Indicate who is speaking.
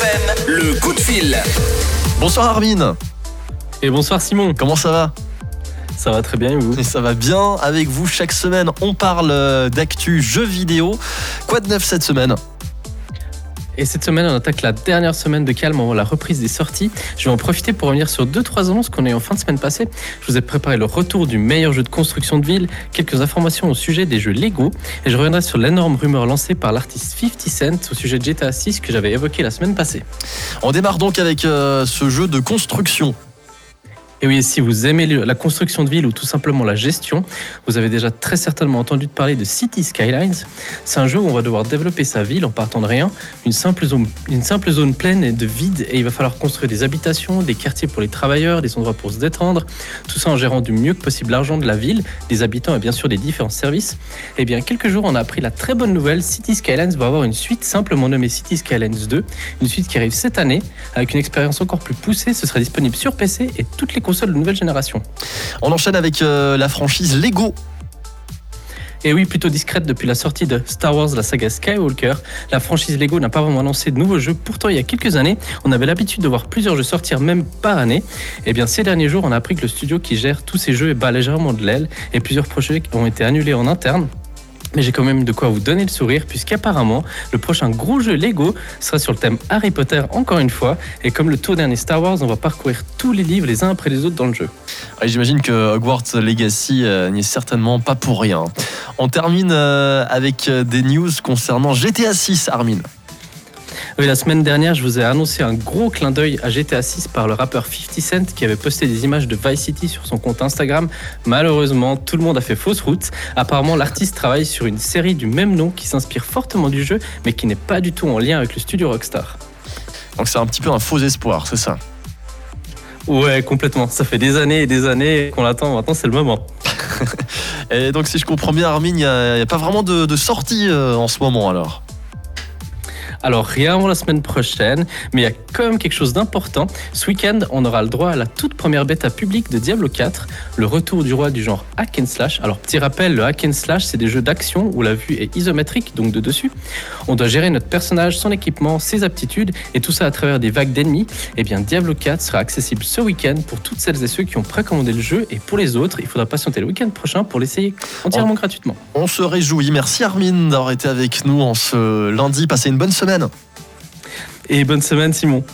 Speaker 1: FM, le coup de fil.
Speaker 2: Bonsoir Armin,
Speaker 3: Et bonsoir Simon,
Speaker 2: comment ça va?
Speaker 3: Ça va très bien et vous?
Speaker 2: Et ça va bien avec vous chaque semaine. On parle euh, d'actu jeux vidéo. Quoi de neuf cette semaine?
Speaker 3: Et cette semaine on attaque la dernière semaine de calme avant la reprise des sorties. Je vais en profiter pour revenir sur 2-3 annonces qu'on a eu en fin de semaine passée. Je vous ai préparé le retour du meilleur jeu de construction de ville, quelques informations au sujet des jeux Lego et je reviendrai sur l'énorme rumeur lancée par l'artiste 50 Cent au sujet de GTA 6 que j'avais évoqué la semaine passée.
Speaker 2: On démarre donc avec euh, ce jeu de construction.
Speaker 3: Et oui, si vous aimez la construction de ville ou tout simplement la gestion, vous avez déjà très certainement entendu parler de City Skylines. C'est un jeu où on va devoir développer sa ville en partant de rien, une simple zone, une simple zone pleine et de vide, et il va falloir construire des habitations, des quartiers pour les travailleurs, des endroits pour se détendre, tout ça en gérant du mieux que possible l'argent de la ville, des habitants et bien sûr des différents services. Et bien, quelques jours, on a appris la très bonne nouvelle, City Skylines va avoir une suite simplement nommée City Skylines 2, une suite qui arrive cette année, avec une expérience encore plus poussée, ce sera disponible sur PC et toutes les consoles de nouvelle génération.
Speaker 2: On enchaîne avec euh, la franchise Lego.
Speaker 3: Et oui, plutôt discrète depuis la sortie de Star Wars, la saga Skywalker, la franchise Lego n'a pas vraiment annoncé de nouveaux jeux. Pourtant, il y a quelques années, on avait l'habitude de voir plusieurs jeux sortir même par année. Et bien, ces derniers jours, on a appris que le studio qui gère tous ces jeux bat légèrement de l'aile et plusieurs projets ont été annulés en interne. Mais j'ai quand même de quoi vous donner le sourire, puisqu'apparemment, le prochain gros jeu Lego sera sur le thème Harry Potter encore une fois. Et comme le tout dernier Star Wars, on va parcourir tous les livres les uns après les autres dans le jeu.
Speaker 2: Ouais, J'imagine que Hogwarts Legacy euh, n'y est certainement pas pour rien. On termine euh, avec euh, des news concernant GTA 6, Armin.
Speaker 3: Oui, la semaine dernière, je vous ai annoncé un gros clin d'œil à GTA 6 par le rappeur 50 Cent qui avait posté des images de Vice City sur son compte Instagram. Malheureusement, tout le monde a fait fausse route. Apparemment, l'artiste travaille sur une série du même nom qui s'inspire fortement du jeu, mais qui n'est pas du tout en lien avec le studio Rockstar.
Speaker 2: Donc c'est un petit peu un faux espoir, c'est ça?
Speaker 3: Ouais, complètement. Ça fait des années et des années qu'on l'attend. Maintenant, c'est le moment.
Speaker 2: Et donc si je comprends bien, Armin, il n'y a, pas vraiment de, de sortie euh, en ce moment alors?
Speaker 3: Alors, rien avant la semaine prochaine, mais il y a quand même quelque chose d'important. Ce week-end, on aura le droit à la toute première bêta publique de Diablo 4, le retour du roi du genre hack and slash. Alors, petit rappel, le hack and slash, c'est des jeux d'action où la vue est isométrique, donc de dessus. On doit gérer notre personnage, son équipement, ses aptitudes, et tout ça à travers des vagues d'ennemis. Eh bien, Diablo 4 sera accessible ce week-end pour toutes celles et ceux qui ont précommandé le jeu, et pour les autres, il faudra patienter le week-end prochain pour l'essayer entièrement gratuitement.
Speaker 2: On se réjouit. Merci Armin d'avoir été avec nous en ce lundi. Passez une bonne
Speaker 3: Et bonne semaine, Simon.